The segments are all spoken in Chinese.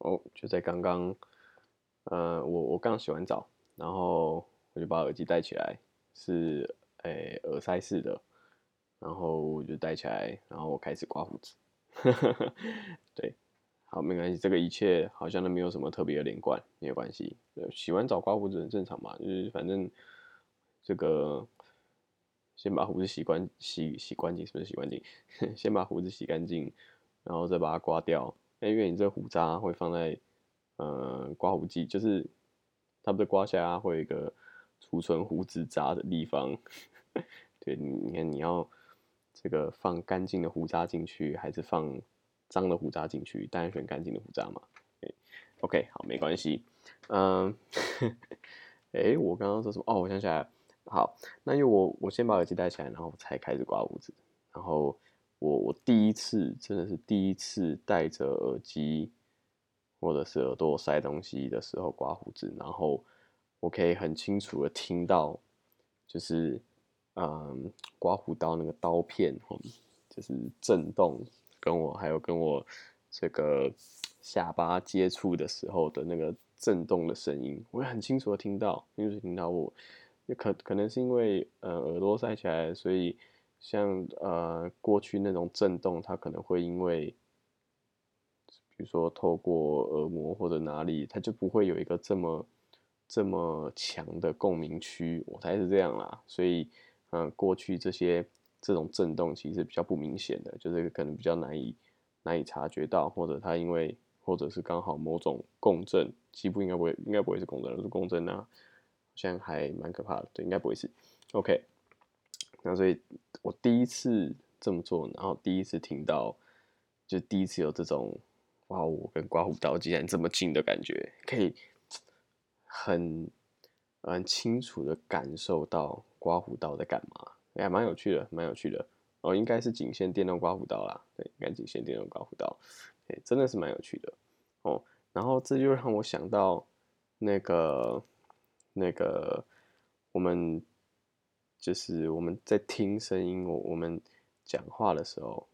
哦，就在刚刚，呃，我我刚洗完澡，然后我就把耳机戴起来，是诶耳塞式的，然后我就戴起来，然后我开始刮胡子。对，好，没关系，这个一切好像都没有什么特别的连贯，没有关系。洗完澡刮胡子很正常嘛，就是反正这个。先把胡子洗干洗洗干净，是不是洗干净？先把胡子洗干净，然后再把它刮掉。因为你这胡渣会放在呃刮胡剂，就是它不是刮下来会有一个储存胡子渣的地方。对，你看你要这个放干净的胡渣进去，还是放脏的胡渣进去？当然选干净的胡渣嘛。OK，好，没关系。嗯，哎，我刚刚说什么？哦，我想起来。好，那因为我我先把耳机戴起来，然后才开始刮胡子。然后我我第一次真的是第一次戴着耳机或者是耳朵塞东西的时候刮胡子，然后我可以很清楚的听到，就是嗯刮胡刀那个刀片就是震动，跟我还有跟我这个下巴接触的时候的那个震动的声音，我也很清楚的听到，清楚听到我。可可能是因为呃耳朵塞起来，所以像呃过去那种震动，它可能会因为，比如说透过耳膜或者哪里，它就不会有一个这么这么强的共鸣区，我猜是这样啦。所以嗯过去这些这种震动其实比较不明显的，就是可能比较难以难以察觉到，或者它因为或者是刚好某种共振，基部应该不会应该不会是共振，是共振啊。现在还蛮可怕的，对，应该不会是。OK，那所以我第一次这么做，然后第一次听到，就第一次有这种，哇，我跟刮胡刀竟然这么近的感觉，可以很很清楚的感受到刮胡刀在干嘛，哎，蛮有趣的，蛮有趣的。哦，应该是仅限电动刮胡刀啦，对，应该仅限电动刮胡刀，哎，真的是蛮有趣的。哦，然后这就让我想到那个。那个，我们就是我们在听声音，我我们讲话的时候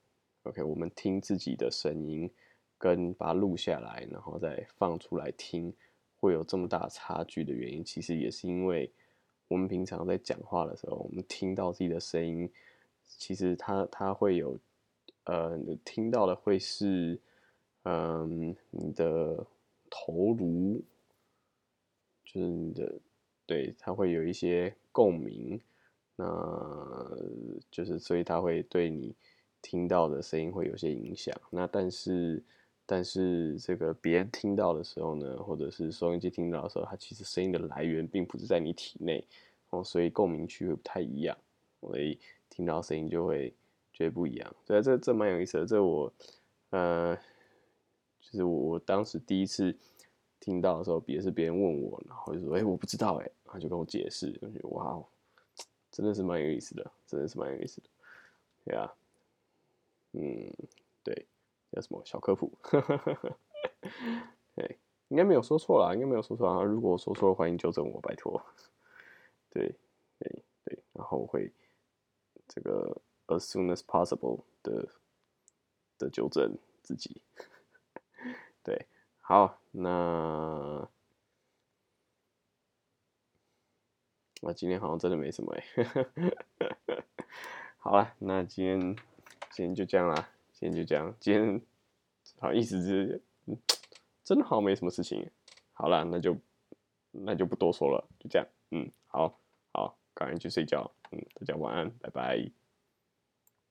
，OK，我们听自己的声音，跟把它录下来，然后再放出来听，会有这么大差距的原因，其实也是因为我们平常在讲话的时候，我们听到自己的声音，其实它它会有，呃，听到的会是，嗯，你的头颅。就是你的，对，它会有一些共鸣，那就是所以它会对你听到的声音会有些影响。那但是，但是这个别人听到的时候呢，或者是收音机听到的时候，它其实声音的来源并不是在你体内哦，所以共鸣区会不太一样，所以听到声音就会觉得不一样。所以这这蛮有意思的，这我呃，就是我我当时第一次。听到的时候，也是别人问我，然后就说：“哎，我不知道。”哎，他就跟我解释，我觉得哇哦，真的是蛮有意思的，真的是蛮有意思的，对啊，嗯，对，叫什么小科普？对，应该没有说错啦，应该没有说错啊。如果说错了，欢迎纠正我，拜托。对，对，对，然后我会这个 as soon as possible 的的纠正自己，对。好，那我今天好像真的没什么哎。好了，那今天今天就这样啦，今天就这样。今天好意思是，真的好没什么事情。好了，那就那就不多说了，就这样。嗯，好好，赶紧去睡觉。嗯，大家晚安，拜拜。